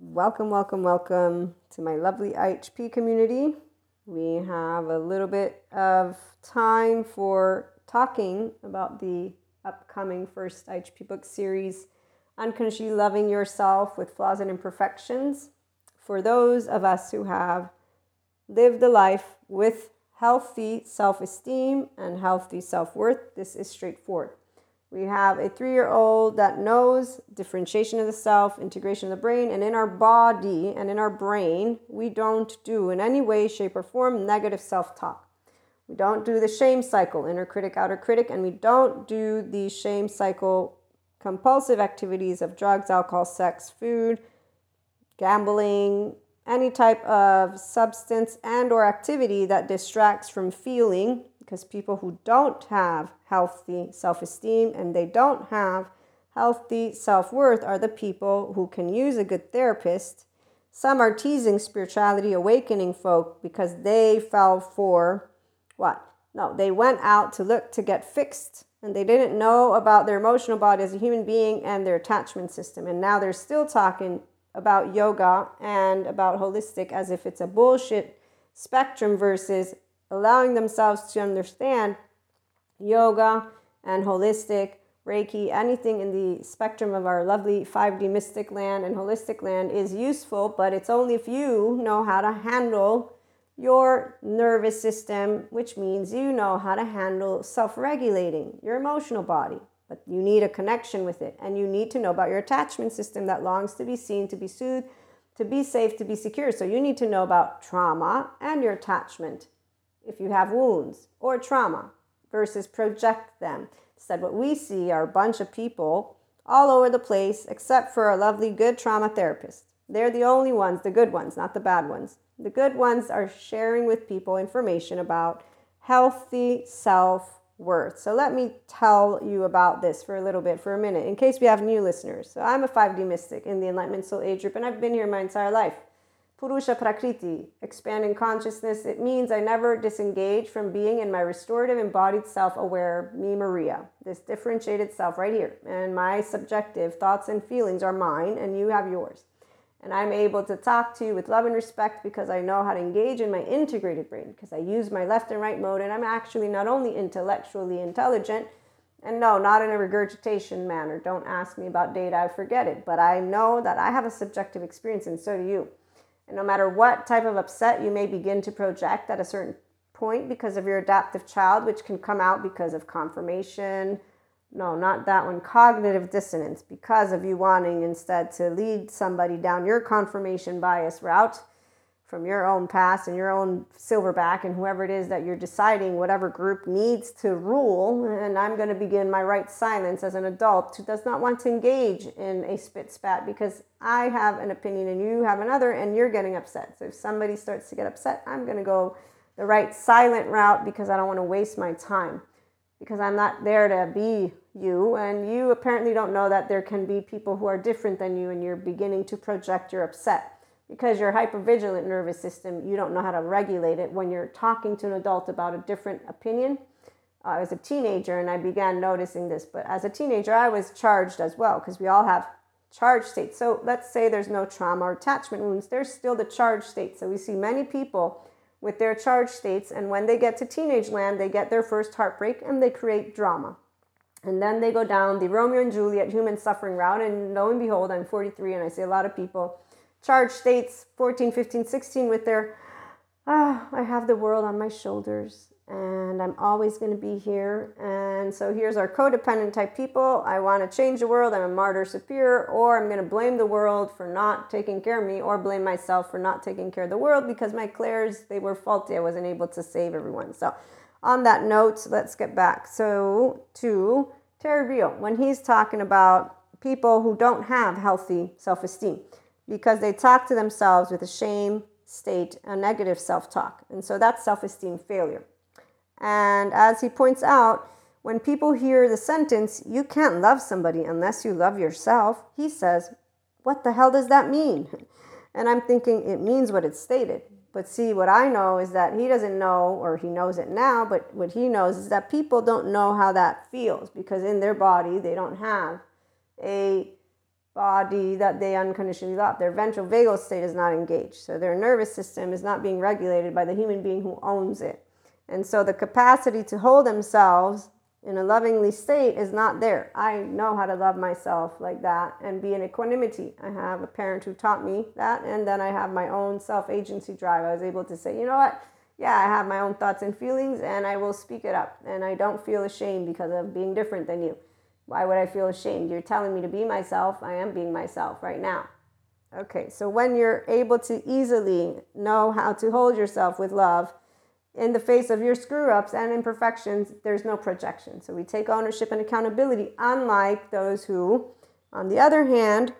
Welcome, welcome, welcome to my lovely IHP community. We have a little bit of time for talking about the upcoming first IHP book series, Unconsciously Loving Yourself with Flaws and Imperfections. For those of us who have lived a life with healthy self esteem and healthy self worth, this is straightforward. We have a three year old that knows differentiation of the self, integration of the brain, and in our body and in our brain, we don't do in any way, shape, or form negative self talk. We don't do the shame cycle, inner critic, outer critic, and we don't do the shame cycle compulsive activities of drugs, alcohol, sex, food, gambling, any type of substance and or activity that distracts from feeling because people who don't have healthy self-esteem and they don't have healthy self-worth are the people who can use a good therapist. Some are teasing spirituality awakening folk because they fell for what? No they went out to look to get fixed and they didn't know about their emotional body as a human being and their attachment system. And now they're still talking about yoga and about holistic as if it's a bullshit spectrum versus allowing themselves to understand yoga and holistic, Reiki, anything in the spectrum of our lovely 5D mystic land and holistic land is useful, but it's only if you know how to handle your nervous system, which means you know how to handle self regulating your emotional body. But you need a connection with it, and you need to know about your attachment system that longs to be seen, to be soothed, to be safe, to be secure. So you need to know about trauma and your attachment if you have wounds or trauma versus project them. Instead, what we see are a bunch of people all over the place, except for a lovely, good trauma therapist. They're the only ones, the good ones, not the bad ones. The good ones are sharing with people information about healthy self worth. So, let me tell you about this for a little bit, for a minute, in case we have new listeners. So, I'm a 5D mystic in the Enlightenment Soul Age group, and I've been here my entire life. Purusha Prakriti, expanding consciousness. It means I never disengage from being in my restorative embodied self aware, me, Maria, this differentiated self right here. And my subjective thoughts and feelings are mine, and you have yours. And I'm able to talk to you with love and respect because I know how to engage in my integrated brain, because I use my left and right mode, and I'm actually not only intellectually intelligent, and no, not in a regurgitation manner. Don't ask me about data, I forget it. But I know that I have a subjective experience, and so do you. And no matter what type of upset you may begin to project at a certain point because of your adaptive child, which can come out because of confirmation, no, not that one, cognitive dissonance, because of you wanting instead to lead somebody down your confirmation bias route from your own past and your own silverback and whoever it is that you're deciding whatever group needs to rule. And i'm going to begin my right silence as an adult who does not want to engage in a spit spat because i have an opinion and you have another and you're getting upset. So if somebody starts to get upset i'm going to go the right silent route because i don't want to waste my time because i'm not there to be you. And you apparently don't know that there can be people who are different than you and you're beginning to project your upset because your hypervigilant nervous system, you don't know how to regulate it when you're talking to an adult about a different opinion. Uh, I was a teenager and I began noticing this, but as a teenager, I was charged as well because we all have charge states. So let's say there's no trauma or attachment wounds, there's still the charge state. So we see many people with their charge states, and when they get to teenage land, they get their first heartbreak and they create drama. And then they go down the Romeo and Juliet human suffering route, and lo and behold, I'm 43 and I see a lot of people charge states 14, 15, 16 with their, oh, I have the world on my shoulders and I'm always going to be here. And so here's our codependent type people. I want to change the world. I'm a martyr superior, or I'm going to blame the world for not taking care of me, or blame myself for not taking care of the world because my clairs, they were faulty. I wasn't able to save everyone. So, on that note, let's get back. So, to Terry Real, when he's talking about people who don't have healthy self esteem because they talk to themselves with a shame state, a negative self talk. And so that's self esteem failure. And as he points out, when people hear the sentence, you can't love somebody unless you love yourself, he says, what the hell does that mean? And I'm thinking it means what it's stated. But see, what I know is that he doesn't know, or he knows it now, but what he knows is that people don't know how that feels because in their body they don't have a body that they unconditionally love. Their ventral vagal state is not engaged. So their nervous system is not being regulated by the human being who owns it. And so the capacity to hold themselves in a lovingly state is not there. I know how to love myself like that and be in equanimity. I have a parent who taught me that, and then I have my own self agency drive. I was able to say, you know what? Yeah, I have my own thoughts and feelings, and I will speak it up. And I don't feel ashamed because of being different than you. Why would I feel ashamed? You're telling me to be myself. I am being myself right now. Okay, so when you're able to easily know how to hold yourself with love in the face of your screw ups and imperfections, there's no projection. So we take ownership and accountability, unlike those who, on the other hand,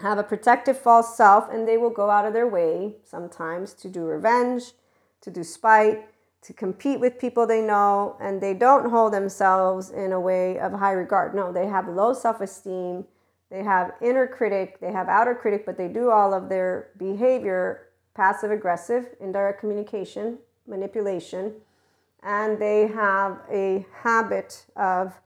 have a protective false self and they will go out of their way sometimes to do revenge, to do spite, to compete with people they know and they don't hold themselves in a way of high regard. No, they have low self esteem, they have inner critic, they have outer critic, but they do all of their behavior passive aggressive, indirect communication, manipulation, and they have a habit of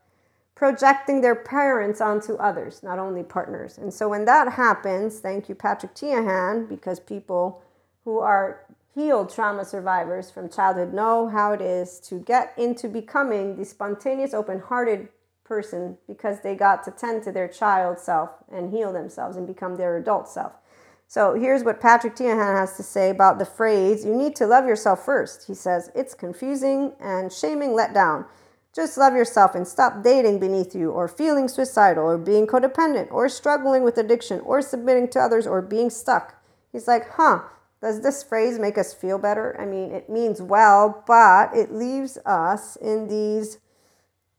projecting their parents onto others, not only partners. And so when that happens, thank you, Patrick Teahan, because people who are healed trauma survivors from childhood know how it is to get into becoming the spontaneous, open hearted person because they got to tend to their child self and heal themselves and become their adult self. So here's what Patrick Teahan has to say about the phrase you need to love yourself first. He says, It's confusing and shaming let down. Just love yourself and stop dating beneath you, or feeling suicidal, or being codependent, or struggling with addiction, or submitting to others, or being stuck. He's like, huh, does this phrase make us feel better? I mean, it means well, but it leaves us in these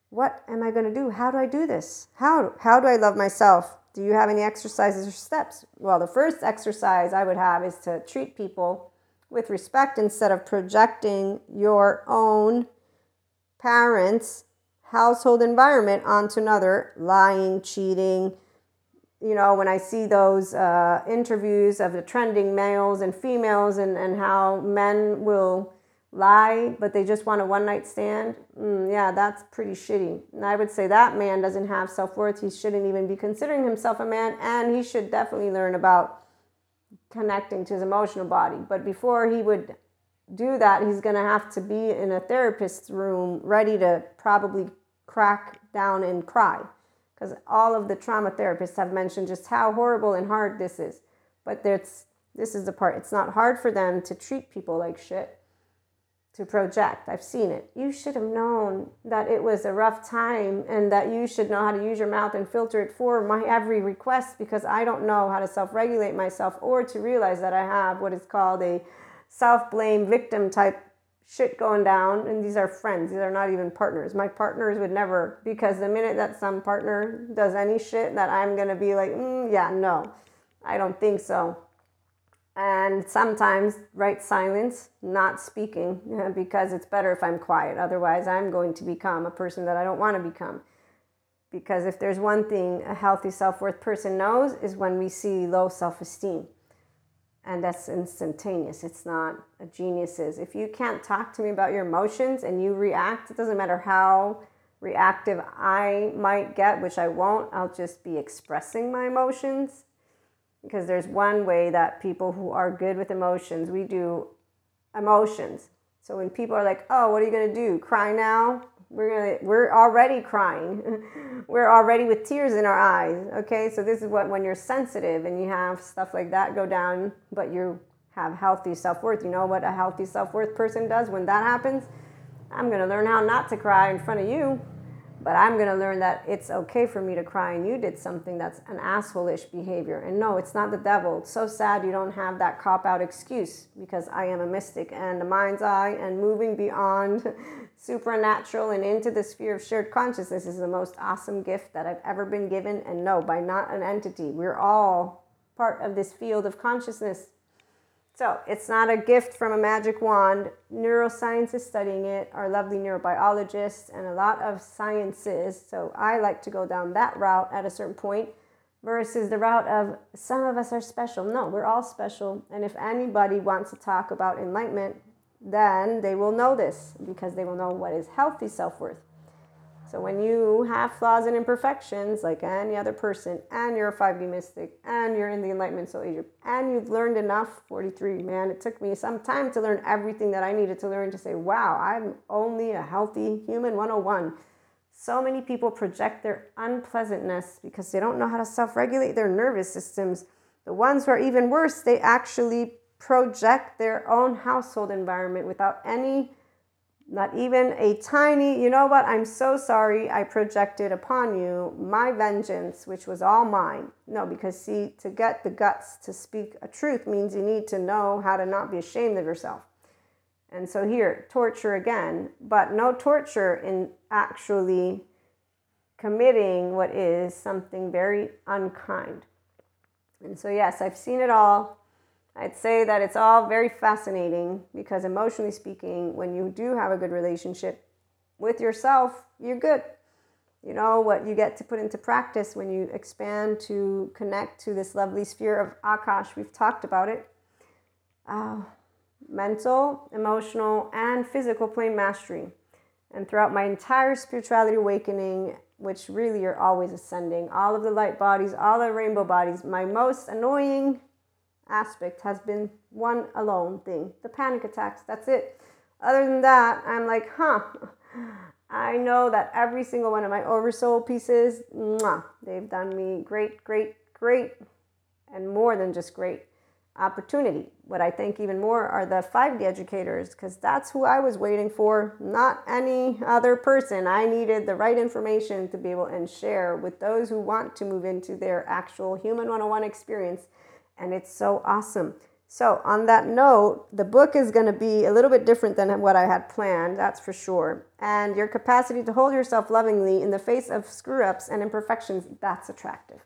what am I going to do? How do I do this? How, how do I love myself? Do you have any exercises or steps? Well, the first exercise I would have is to treat people with respect instead of projecting your own parents' household environment onto another, lying, cheating, you know, when I see those uh, interviews of the trending males and females and, and how men will lie, but they just want a one night stand, mm, yeah, that's pretty shitty. And I would say that man doesn't have self worth. He shouldn't even be considering himself a man, and he should definitely learn about connecting to his emotional body. But before he would do that, he's going to have to be in a therapist's room ready to probably crack down and cry because all of the trauma therapists have mentioned just how horrible and hard this is. But there's, this is the part, it's not hard for them to treat people like shit, to project. I've seen it. You should have known that it was a rough time and that you should know how to use your mouth and filter it for my every request because I don't know how to self regulate myself or to realize that I have what is called a self blame victim type shit going down and these are friends these are not even partners. My partners would never because the minute that some partner does any shit that i'm gonna be like mm, yeah no i don't think so. And sometimes right silence not speaking because it's better if i'm quiet. Otherwise i'm going to become a person that i don't want to become. Because if there's one thing a healthy self-worth person knows is when we see low self-esteem and that's instantaneous. It's not a genius's. If you can't talk to me about your emotions and you react, it doesn't matter how reactive I might get, which I won't, I'll just be expressing my emotions. Because there's one way that people who are good with emotions, we do emotions. So when people are like, "Oh, what are you going to do? Cry now?" We're gonna we're already crying. we're already with tears in our eyes. Okay, so this is what when you're sensitive and you have stuff like that go down, but you have healthy self worth. You know what a healthy self worth person does when that happens? I'm gonna learn how not to cry in front of you but I'm going to learn that it's okay for me to cry and you did something that's an asshole-ish behavior. And no, it's not the devil. It's so sad you don't have that cop out excuse because I am a mystic and the mind's eye and moving beyond supernatural and into the sphere of shared consciousness is the most awesome gift that I've ever been given. And no, by not an entity. We're all part of this field of consciousness so it's not a gift from a magic wand. Neuroscience is studying it, our lovely neurobiologists, and a lot of sciences. So I like to go down that route at a certain point versus the route of some of us are special. No, we're all special. And if anybody wants to talk about enlightenment, then they will know this because they will know what is healthy self worth. So when you have flaws and imperfections, like any other person, and you're a 5D mystic, and you're in the Enlightenment Soul Age, and you've learned enough, 43, man, it took me some time to learn everything that I needed to learn to say, wow, I'm only a healthy human 101. So many people project their unpleasantness because they don't know how to self regulate their nervous systems. The ones who are even worse, they actually project their own household environment without any not even a tiny, you know what, I'm so sorry I projected upon you my vengeance, which was all mine. No, because see, to get the guts to speak a truth means you need to know how to not be ashamed of yourself. And so here, torture again, but no torture in actually committing what is something very unkind. And so, yes, I've seen it all. I'd say that it's all very fascinating because, emotionally speaking, when you do have a good relationship with yourself, you're good. You know what you get to put into practice when you expand to connect to this lovely sphere of Akash. We've talked about it. Uh, mental, emotional, and physical plane mastery. And throughout my entire spirituality awakening, which really you're always ascending, all of the light bodies, all the rainbow bodies, my most annoying aspect has been one alone thing the panic attacks. That's it. Other than that, I'm like, huh. I know that every single one of my oversoul pieces, mwah, they've done me great, great, great, and more than just great opportunity. What I think even more are the 5D educators, because that's who I was waiting for, not any other person. I needed the right information to be able and share with those who want to move into their actual human 101 experience and it's so awesome. So, on that note, the book is going to be a little bit different than what I had planned, that's for sure. And your capacity to hold yourself lovingly in the face of screw ups and imperfections, that's attractive.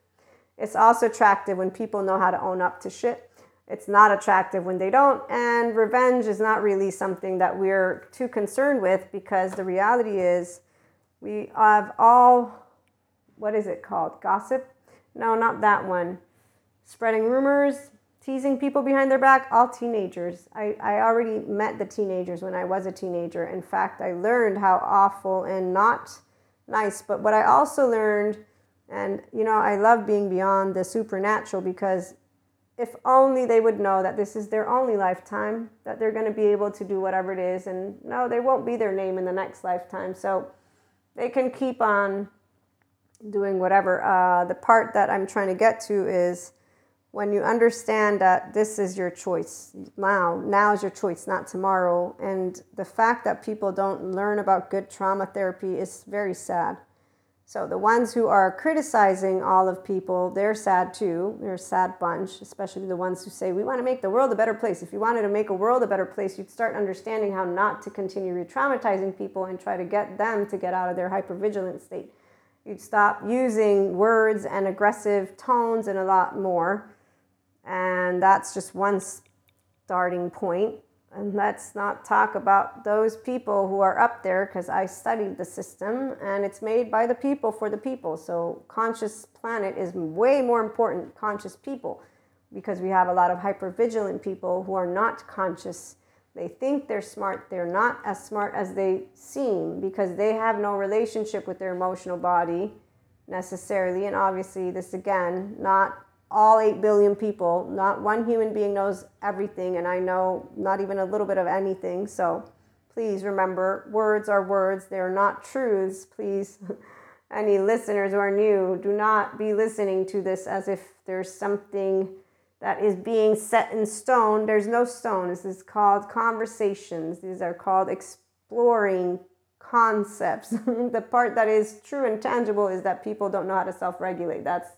It's also attractive when people know how to own up to shit. It's not attractive when they don't. And revenge is not really something that we're too concerned with because the reality is we have all, what is it called? Gossip? No, not that one spreading rumors, teasing people behind their back, all teenagers. I, I already met the teenagers when I was a teenager. In fact, I learned how awful and not nice. But what I also learned, and you know, I love being beyond the supernatural because if only they would know that this is their only lifetime, that they're going to be able to do whatever it is. And no, they won't be their name in the next lifetime. So they can keep on doing whatever. Uh, the part that I'm trying to get to is when you understand that this is your choice now now is your choice not tomorrow. And the fact that people don't learn about good trauma therapy is very sad. So the ones who are criticizing all of people they're sad too. They're a sad bunch especially the ones who say we want to make the world a better place. If you wanted to make a world a better place you'd start understanding how not to continue re-traumatizing people and try to get them to get out of their hypervigilant state. You'd stop using words and aggressive tones and a lot more and that's just one starting point. And let's not talk about those people who are up there because I studied the system and it's made by the people for the people. So, conscious planet is way more important, conscious people, because we have a lot of hypervigilant people who are not conscious. They think they're smart, they're not as smart as they seem because they have no relationship with their emotional body necessarily. And obviously, this again, not all 8 billion people. Not one human being knows everything, and I know not even a little bit of anything. So please remember words are words, they're not truths. Please, any listeners who are new, do not be listening to this as if there's something that is being set in stone. There's no stone. This is called conversations, these are called exploring concepts. the part that is true and tangible is that people don't know how to self regulate. That's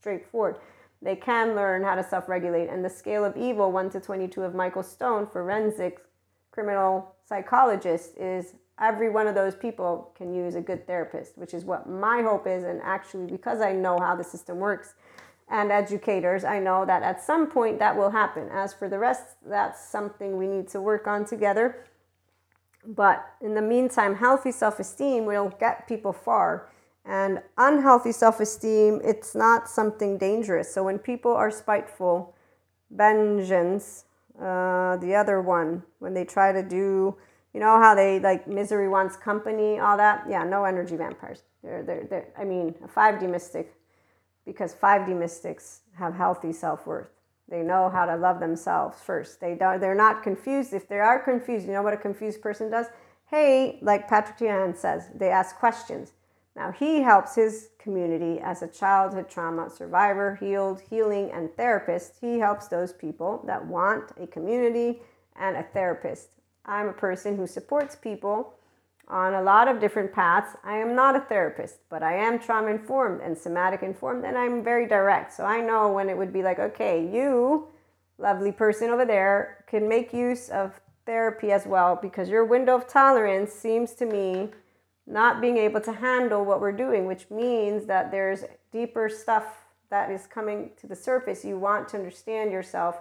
straightforward they can learn how to self regulate. And the scale of evil, 1 to 22 of Michael Stone, forensic criminal psychologist, is every one of those people can use a good therapist, which is what my hope is. And actually, because I know how the system works and educators, I know that at some point that will happen. As for the rest, that's something we need to work on together. But in the meantime, healthy self esteem will get people far and unhealthy self esteem, it's not something dangerous. So when people are spiteful, vengeance, uh, the other one, when they try to do you know how they like misery wants company, all that? Yeah, no energy vampires. They're, they're, they're, I mean, a 5D mystic, because 5D mystics have healthy self worth. They know how to love themselves first. They don't, they're not confused. If they are confused, you know what a confused person does? Hey, like Patrick Teahan says, they ask questions. Now, he helps his community as a childhood trauma survivor, healed, healing, and therapist. He helps those people that want a community and a therapist. I'm a person who supports people on a lot of different paths. I am not a therapist, but I am trauma informed and somatic informed, and I'm very direct. So I know when it would be like, okay, you, lovely person over there, can make use of therapy as well because your window of tolerance seems to me not being able to handle what we're doing, which means that there's deeper stuff that is coming to the surface. You want to understand yourself,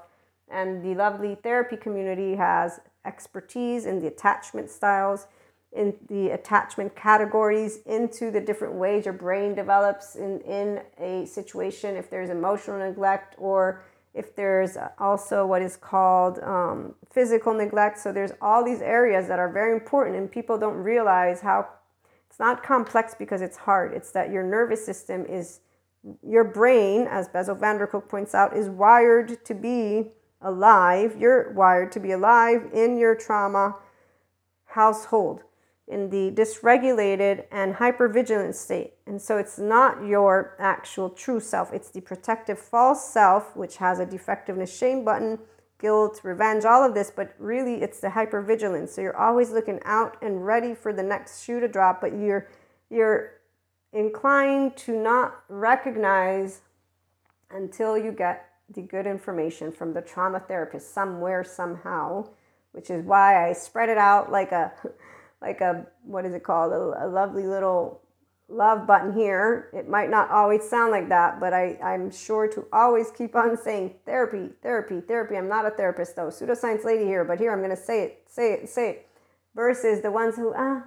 and the lovely therapy community has expertise in the attachment styles, in the attachment categories, into the different ways your brain develops in, in a situation, if there's emotional neglect or if there's also what is called um, physical neglect. So there's all these areas that are very important, and people don't realize how not complex because it's hard. It's that your nervous system is, your brain, as Bessel van der Kolk points out, is wired to be alive, you're wired to be alive in your trauma household, in the dysregulated and hypervigilant state. And so it's not your actual true self, it's the protective false self, which has a defectiveness shame button, guilt, revenge, all of this, but really it's the hypervigilance. So you're always looking out and ready for the next shoe to drop, but you're you're inclined to not recognize until you get the good information from the trauma therapist somewhere somehow which is why i spread it out like a like a what is it called a, a lovely little love button here. It might not always sound like that but I, i'm sure to always keep on saying therapy therapy therapy. I'm not a therapist though. Pseudoscience lady here but here i'm going to say it say it say it. Versus the ones who ah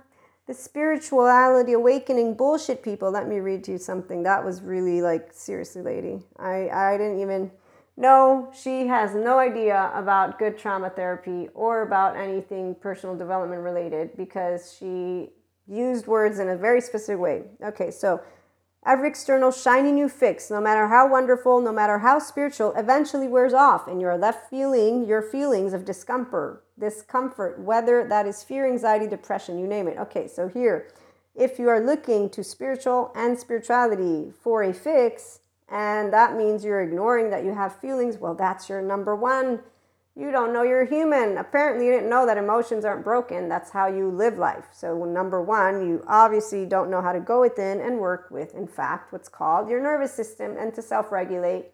the spirituality awakening bullshit people. Let me read to you something. That was really like seriously lady. I i didn't even no, she has no idea about good trauma therapy or about anything personal development related because she used words in a very specific way. Okay, so every external shiny new fix, no matter how wonderful, no matter how spiritual, eventually wears off and you're left feeling your feelings of discomfort, discomfort, whether that is fear, anxiety, depression, you name it. Okay, so here, if you are looking to spiritual and spirituality for a fix, and that means you're ignoring that you have feelings, well, that's your number one. You don't know you're human. Apparently, you didn't know that emotions aren't broken. That's how you live life. So, number one, you obviously don't know how to go within and work with, in fact, what's called your nervous system and to self regulate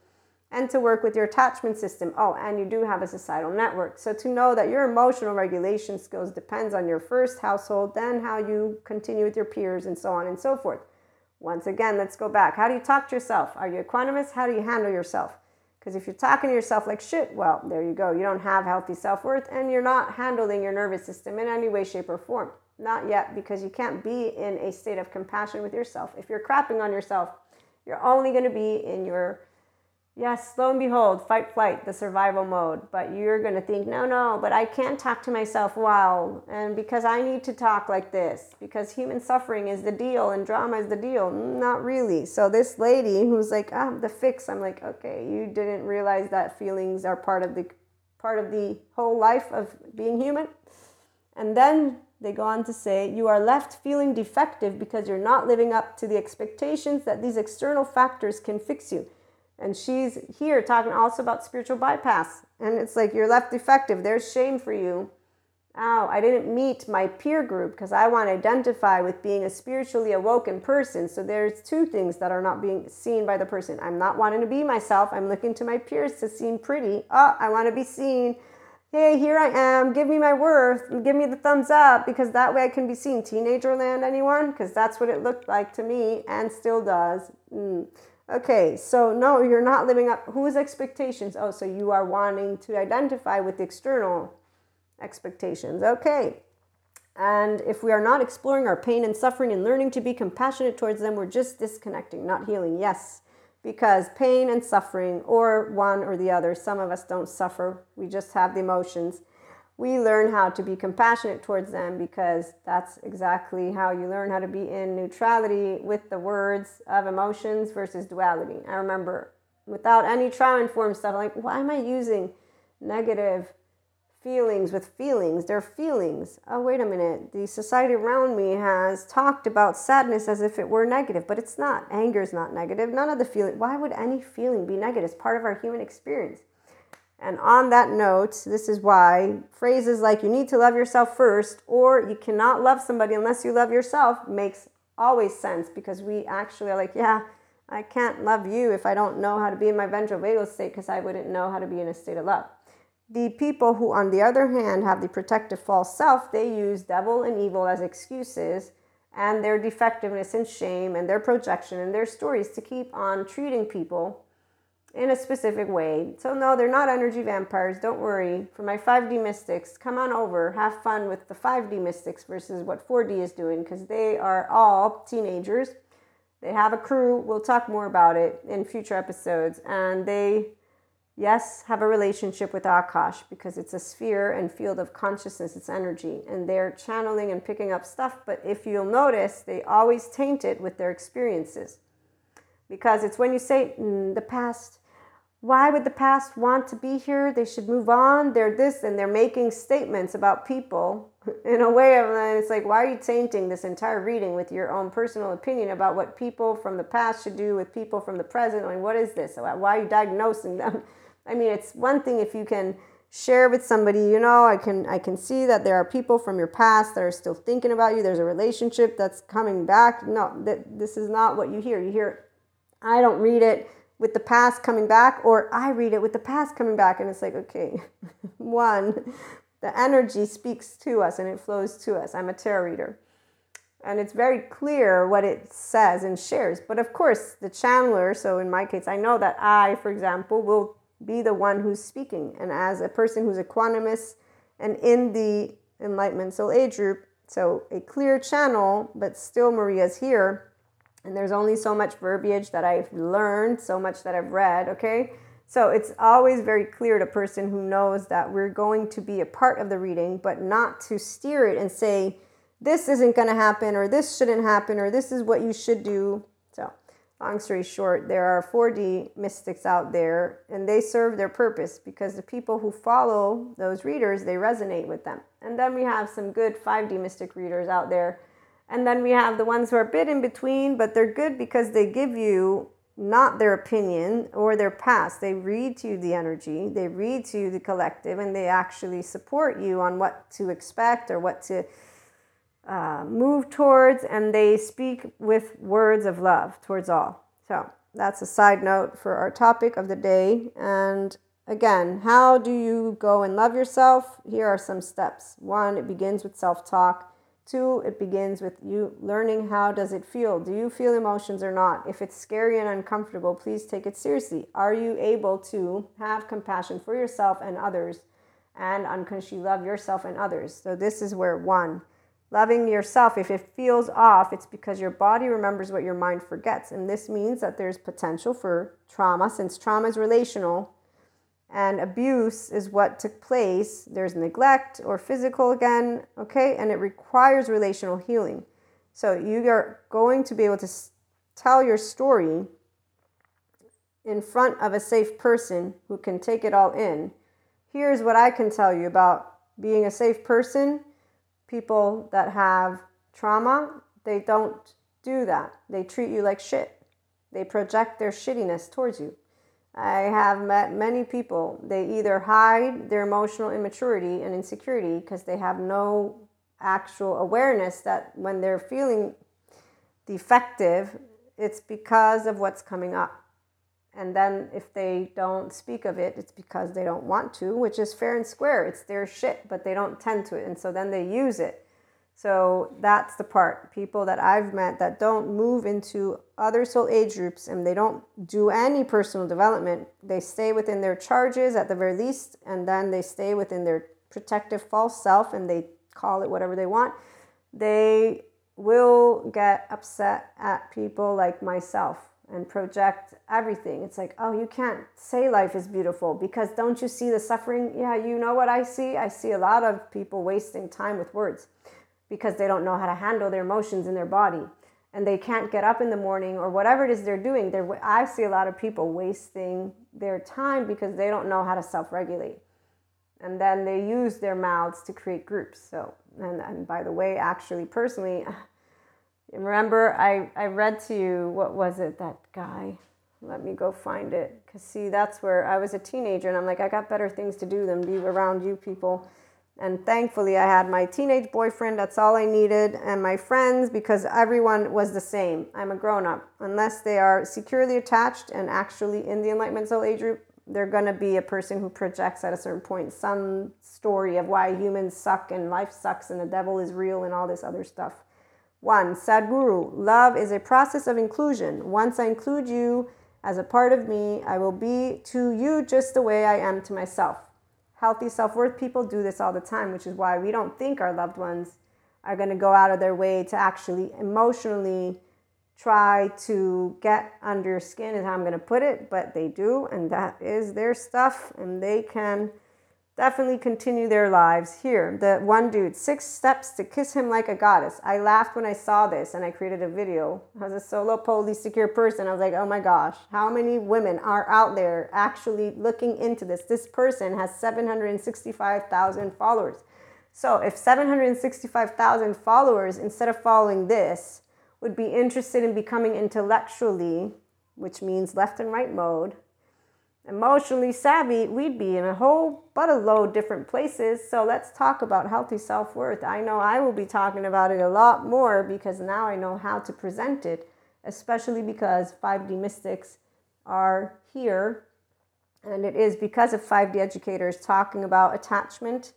and to work with your attachment system. Oh, and you do have a societal network. So, to know that your emotional regulation skills depends on your first household, then how you continue with your peers, and so on and so forth. Once again, let's go back. How do you talk to yourself? Are you equanimous? How do you handle yourself? Because if you're talking to yourself like shit, well, there you go. You don't have healthy self worth and you're not handling your nervous system in any way, shape, or form. Not yet, because you can't be in a state of compassion with yourself. If you're crapping on yourself, you're only going to be in your Yes, lo and behold, fight, flight, the survival mode. But you're going to think, no, no, but I can't talk to myself well. And because I need to talk like this, because human suffering is the deal and drama is the deal. Not really. So this lady who's like, ah, the fix, I'm like, okay, you didn't realize that feelings are part of the part of the whole life of being human. And then they go on to say, you are left feeling defective because you're not living up to the expectations that these external factors can fix you. And she's here talking also about spiritual bypass. And it's like you're left defective. There's shame for you. Oh, I didn't meet my peer group because I want to identify with being a spiritually awoken person. So there's two things that are not being seen by the person. I'm not wanting to be myself. I'm looking to my peers to seem pretty. Oh, I want to be seen. Hey, here I am. Give me my worth. Give me the thumbs up because that way I can be seen. Teenager land, anyone? Because that's what it looked like to me and still does. Mm. Okay, so no, you're not living up whose expectations? Oh, so you are wanting to identify with the external expectations. Okay. And if we are not exploring our pain and suffering and learning to be compassionate towards them, we're just disconnecting, not healing. Yes, because pain and suffering, or one or the other, some of us don't suffer, we just have the emotions. We learn how to be compassionate towards them because that's exactly how you learn how to be in neutrality with the words of emotions versus duality. I remember without any trauma informed stuff, like, why am I using negative feelings with feelings? They're feelings. Oh, wait a minute. The society around me has talked about sadness as if it were negative, but it's not. Anger is not negative. None of the feeling. Why would any feeling be negative? It's part of our human experience. And on that note, this is why phrases like you need to love yourself first or you cannot love somebody unless you love yourself makes always sense because we actually are like, yeah, I can't love you if I don't know how to be in my ventral vagal state because I wouldn't know how to be in a state of love. The people who, on the other hand, have the protective false self, they use devil and evil as excuses and their defectiveness and shame and their projection and their stories to keep on treating people in a specific way. So, no, they're not energy vampires. Don't worry. For my 5D mystics, come on over. Have fun with the 5D mystics versus what 4D is doing because they are all teenagers. They have a crew. We'll talk more about it in future episodes. And they, yes, have a relationship with Akash because it's a sphere and field of consciousness, it's energy. And they're channeling and picking up stuff. But if you'll notice, they always taint it with their experiences because it's when you say mm, the past why would the past want to be here? They should move on. They're this, and they're making statements about people in a way of, and it's like, why are you tainting this entire reading with your own personal opinion about what people from the past should do with people from the present? I mean, what is this? Why are you diagnosing them? I mean, it's one thing if you can share with somebody, you know, I can I can see that there are people from your past that are still thinking about you. There's a relationship that's coming back. No, that this is not what you hear. You hear, I don't read it with the past coming back, or I read it with the past coming back. And it's like, okay, one, the energy speaks to us and it flows to us. I'm a tarot reader. And it's very clear what it says and shares. But of course, the channeler, so in my case, I know that I, for example, will be the one who's speaking. And as a person who's equanimous and in the Enlightenment Soul Age group, so a clear channel, but still Maria's here and there's only so much verbiage that I've learned, so much that I've read, okay? So it's always very clear to a person who knows that we're going to be a part of the reading, but not to steer it and say, this isn't going to happen, or this shouldn't happen, or this is what you should do. So, long story short, there are 4D mystics out there, and they serve their purpose because the people who follow those readers, they resonate with them. And then we have some good 5D mystic readers out there and then we have the ones who are a bit in between, but they're good because they give you not their opinion or their past. They read to you the energy, they read to you the collective, and they actually support you on what to expect or what to uh, move towards. And they speak with words of love towards all. So that's a side note for our topic of the day. And again, how do you go and love yourself? Here are some steps. One, it begins with self talk. Two, it begins with you learning how does it feel? Do you feel emotions or not? If it's scary and uncomfortable, please take it seriously. Are you able to have compassion for yourself and others and unconsciously love yourself and others? So this is where one, loving yourself, if it feels off, it's because your body remembers what your mind forgets. And this means that there's potential for trauma since trauma is relational and abuse is what took place. There's neglect or physical again, okay, and it requires relational healing. So you are going to be able to tell your story in front of a safe person who can take it all in. Here's what I can tell you about being a safe person. People that have trauma, they don't do that. They treat you like shit. They project their shittiness towards you. I have met many people. They either hide their emotional immaturity and insecurity because they have no actual awareness that when they're feeling defective, it's because of what's coming up. And then if they don't speak of it, it's because they don't want to, which is fair and square. It's their shit, but they don't tend to it. And so then they use it. So that's the part. People that I've met that don't move into other soul age groups and they don't do any personal development. They stay within their charges at the very least, and then they stay within their protective false self and they call it whatever they want. They will get upset at people like myself. and project everything. It's like, oh, you can't say life is beautiful because don't you see the suffering? Yeah, you know what I see? I see a lot of people wasting time with words because they don't know how to handle their emotions in their body and they can't get up in the morning or whatever it is they're doing. They're, I see a lot of people wasting their time because they don't know how to self regulate. And then they use their mouths to create groups. So, and, and by the way, actually, personally, remember I, I read to you, what was it, that guy? Let me go find it. Because, see, that's where I was a teenager and I'm like, I got better things to do than be around you people. And thankfully, I had my teenage boyfriend, that's all I needed, and my friends because everyone was the same. I'm a grown up. Unless they are securely attached and actually in the Enlightenment Soul Age group, they're going to be a person who projects at a certain point some story of why humans suck and life sucks and the devil is real and all this other stuff. One, Sadhguru, love is a process of inclusion. Once I include you as a part of me, I will be to you just the way I am to myself healthy self worth people do this all the time, which is why we don't think our loved ones are going to go out of their way to actually emotionally try to get under your skin, is how I'm going to put it, but they do, and that is their stuff, and they can definitely continue their lives here. The one dude, six steps to kiss him like a goddess. I laughed when I saw this and I created a video. As a solo poly secure person, I was like, oh my gosh, how many women are out there actually looking into this? This person has 765,000 followers. So if 765,000 followers, instead of following this, would be interested in becoming intellectually, which means left and right mode, emotionally savvy, we'd be in a whole but a load different places. So let's talk about healthy self worth. I know I will be talking about it a lot more because now I know how to present it, especially because 5D mystics are here. And it is because of 5D educators talking about attachment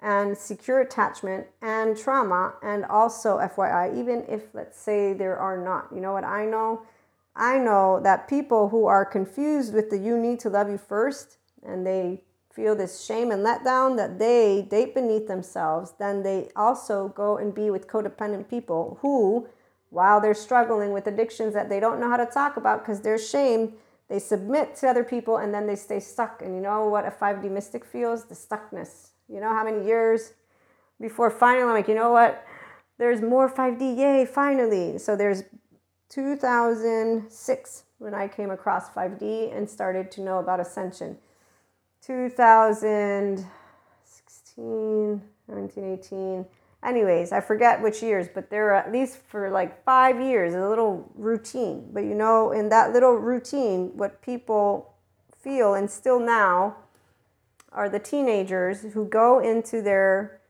and secure attachment and trauma, and also FYI, even if let's say there are not. You know what I know? I know that people who are confused with the you need to love you first and they feel this shame and letdown that they date beneath themselves, then they also go and be with codependent people who, while they're struggling with addictions that they don't know how to talk about because they're ashamed, they submit to other people and then they stay stuck. And you know what a 5D mystic feels? The stuckness. You know how many years before finally I'm like, you know what? There's more 5D, yay, finally. So there's 2006 when I came across 5D and started to know about ascension. 2016, 1918. Anyways, I forget which years, but there are at least for like five years, a little routine. But you know, in that little routine, what people feel and still now are the teenagers who go into their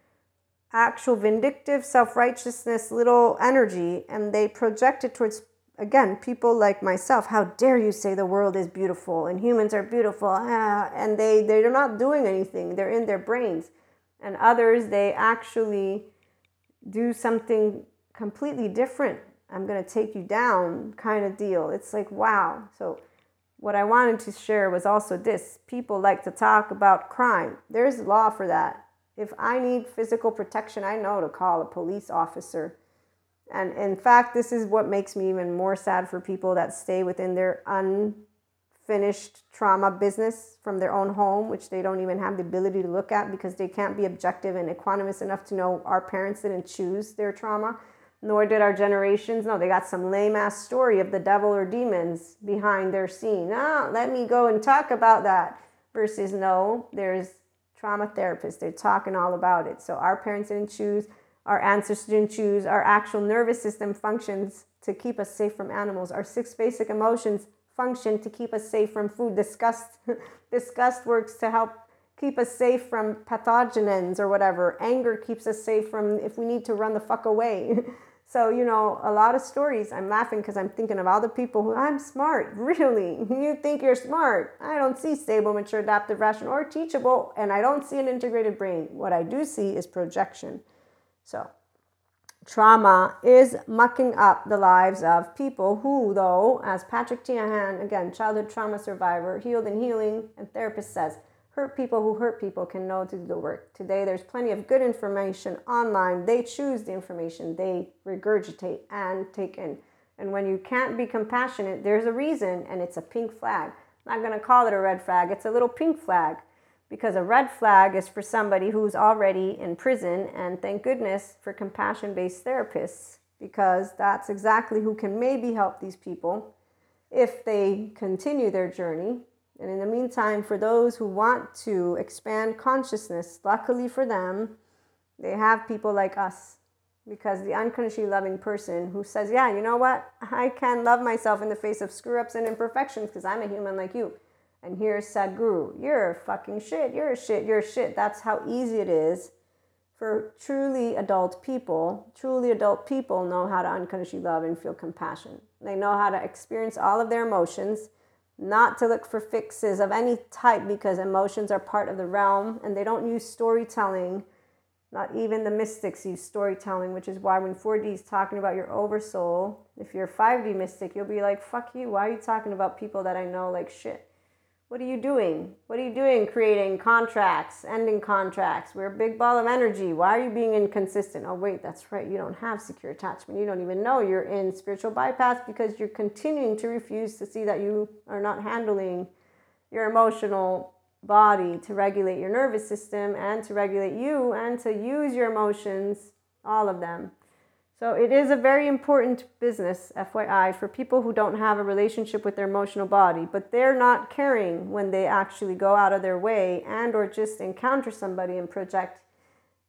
actual vindictive self righteousness little energy and they project it towards again, people like myself, how dare you say the world is beautiful and humans are beautiful? Ah, and they, they're not doing anything, they're in their brains. And others, they actually do something completely different. I'm going to take you down kind of deal. It's like, wow. So, what I wanted to share was also this people like to talk about crime. There's law for that. If I need physical protection, I know to call a police officer and in fact, this is what makes me even more sad for people that stay within their unfinished trauma business from their own home, which they don't even have the ability to look at because they can't be objective and equanimous enough to know our parents didn't choose their trauma, nor did our generations. No, they got some lame ass story of the devil or demons behind their scene. Ah, let me go and talk about that. Versus, no, there's trauma therapists. They're talking all about it. So our parents didn't choose our ancestors didn't choose. Our actual nervous system functions to keep us safe from animals. Our six basic emotions function to keep us safe from food. Disgust, disgust works to help keep us safe from pathogens or whatever. Anger keeps us safe from if we need to run the fuck away. so, you know, a lot of stories. I'm laughing because I'm thinking of all the people who I'm smart. Really? You think you're smart? I don't see stable, mature, adaptive, rational, or teachable, and I don't see an integrated brain. What I do see is projection. So, trauma is mucking up the lives of people who, though, as Patrick Teahan, again, childhood trauma survivor, healed and healing, and therapist says, hurt people who hurt people can know to do the work. Today, there's plenty of good information online. They choose the information they regurgitate and take in. And when you can't be compassionate, there's a reason, and it's a pink flag. I'm not going to call it a red flag, it's a little pink flag. Because a red flag is for somebody who's already in prison, and thank goodness for compassion based therapists, because that's exactly who can maybe help these people if they continue their journey. And in the meantime, for those who want to expand consciousness, luckily for them, they have people like us. Because the unconditionally loving person who says, Yeah, you know what? I can love myself in the face of screw ups and imperfections because I'm a human like you. And here's Sadhguru. You're fucking shit. You're shit. You're shit. That's how easy it is for truly adult people. Truly adult people know how to unconditionally love and feel compassion. They know how to experience all of their emotions, not to look for fixes of any type because emotions are part of the realm and they don't use storytelling not even the mystics use storytelling, which is why when 4D is talking about your oversoul, if you're a 5D mystic, you'll be like, fuck you. Why are you talking about people that I know like shit? What are you doing? What are you doing creating contracts, ending contracts? We're a big ball of energy. Why are you being inconsistent? Oh, wait, that's right. You don't have secure attachment. You don't even know you're in spiritual bypass because you're continuing to refuse to see that you are not handling your emotional body to regulate your nervous system and to regulate you and to use your emotions, all of them. So it is a very important business, FYI, for people who don't have a relationship with their emotional body, but they're not caring when they actually go out of their way and or just encounter somebody and project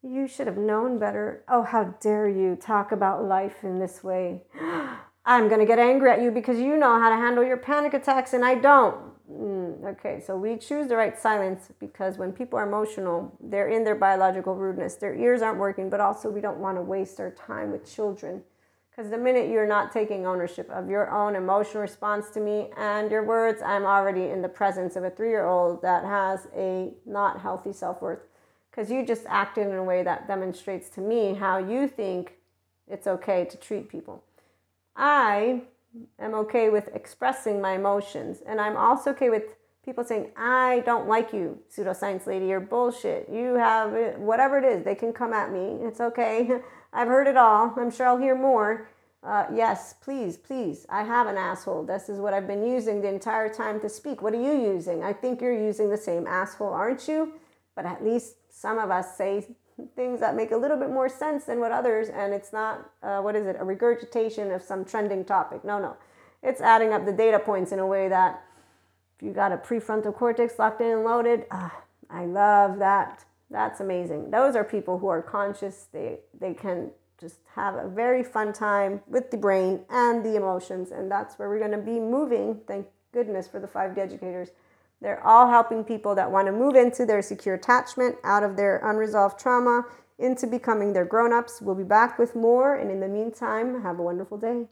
you should have known better. Oh, how dare you talk about life in this way? I'm going to get angry at you because you know how to handle your panic attacks and I don't. Mm, okay, so we choose the right silence because when people are emotional, they're in their biological rudeness. Their ears aren't working, but also we don't want to waste our time with children. Because the minute you're not taking ownership of your own emotional response to me and your words, I'm already in the presence of a three year old that has a not healthy self worth. Because you just acted in a way that demonstrates to me how you think it's okay to treat people. I am okay with expressing my emotions. And I'm also okay with people saying, I don't like you, pseudoscience lady, you're bullshit. You have whatever it is, they can come at me. It's okay. I've heard it all. I'm sure I'll hear more. Uh, yes, please, please. I have an asshole. This is what I've been using the entire time to speak. What are you using? I think you're using the same asshole, aren't you? But at least some of us say things that make a little bit more sense than what others, and it's not, uh, what is it, a regurgitation of some trending topic. No, no. It's adding up the data points in a way that if you got a prefrontal cortex locked in and loaded, ah, I love that. That's amazing. Those are people who are conscious. They, they can just have a very fun time with the brain and the emotions, and that's where we're going to be moving. Thank goodness for the 5D educators they're all helping people that want to move into their secure attachment, out of their unresolved trauma, into becoming their grown ups. We'll be back with more. And in the meantime, have a wonderful day.